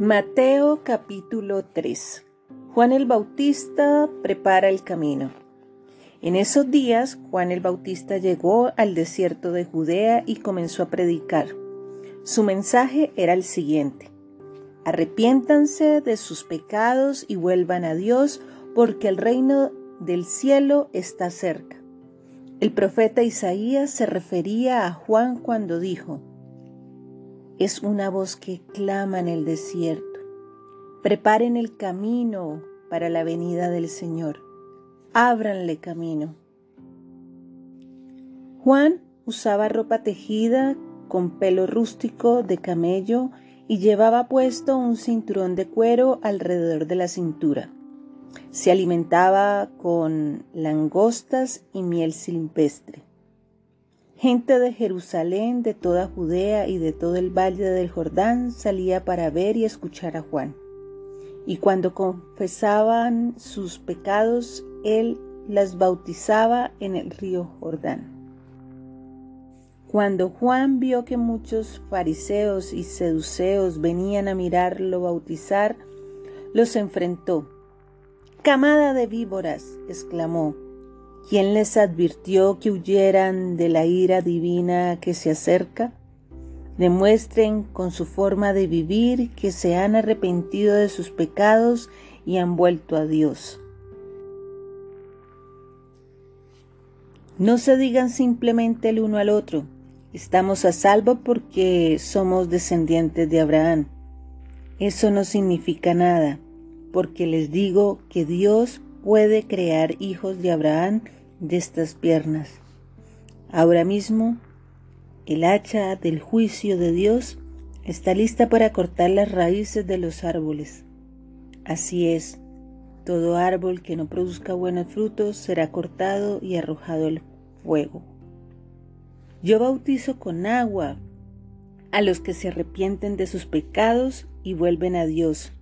Mateo capítulo 3 Juan el Bautista prepara el camino. En esos días Juan el Bautista llegó al desierto de Judea y comenzó a predicar. Su mensaje era el siguiente. Arrepiéntanse de sus pecados y vuelvan a Dios porque el reino del cielo está cerca. El profeta Isaías se refería a Juan cuando dijo, es una voz que clama en el desierto. Preparen el camino para la venida del Señor. Ábranle camino. Juan usaba ropa tejida con pelo rústico de camello y llevaba puesto un cinturón de cuero alrededor de la cintura. Se alimentaba con langostas y miel silvestre. Gente de Jerusalén, de toda Judea y de todo el valle del Jordán salía para ver y escuchar a Juan. Y cuando confesaban sus pecados, él las bautizaba en el río Jordán. Cuando Juan vio que muchos fariseos y seduceos venían a mirarlo bautizar, los enfrentó. Camada de víboras, exclamó, ¿Quién les advirtió que huyeran de la ira divina que se acerca? Demuestren con su forma de vivir que se han arrepentido de sus pecados y han vuelto a Dios. No se digan simplemente el uno al otro, estamos a salvo porque somos descendientes de Abraham. Eso no significa nada, porque les digo que Dios puede crear hijos de Abraham de estas piernas. Ahora mismo, el hacha del juicio de Dios está lista para cortar las raíces de los árboles. Así es, todo árbol que no produzca buenos frutos será cortado y arrojado al fuego. Yo bautizo con agua a los que se arrepienten de sus pecados y vuelven a Dios.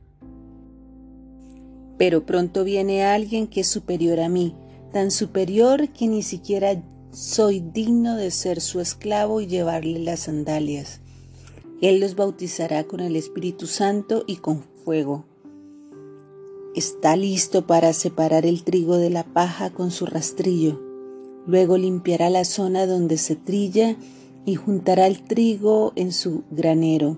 Pero pronto viene alguien que es superior a mí, tan superior que ni siquiera soy digno de ser su esclavo y llevarle las sandalias. Él los bautizará con el Espíritu Santo y con fuego. Está listo para separar el trigo de la paja con su rastrillo. Luego limpiará la zona donde se trilla y juntará el trigo en su granero,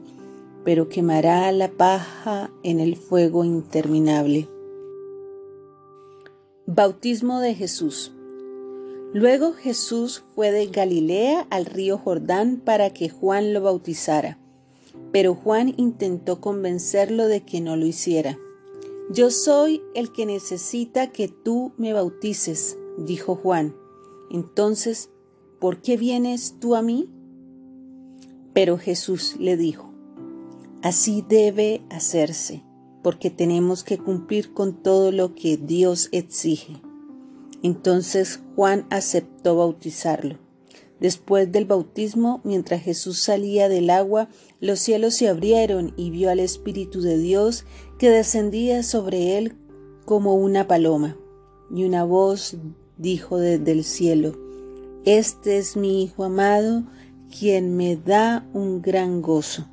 pero quemará la paja en el fuego interminable. Bautismo de Jesús. Luego Jesús fue de Galilea al río Jordán para que Juan lo bautizara, pero Juan intentó convencerlo de que no lo hiciera. Yo soy el que necesita que tú me bautices, dijo Juan. Entonces, ¿por qué vienes tú a mí? Pero Jesús le dijo, así debe hacerse porque tenemos que cumplir con todo lo que Dios exige. Entonces Juan aceptó bautizarlo. Después del bautismo, mientras Jesús salía del agua, los cielos se abrieron y vio al Espíritu de Dios que descendía sobre él como una paloma. Y una voz dijo desde el cielo, Este es mi Hijo amado, quien me da un gran gozo.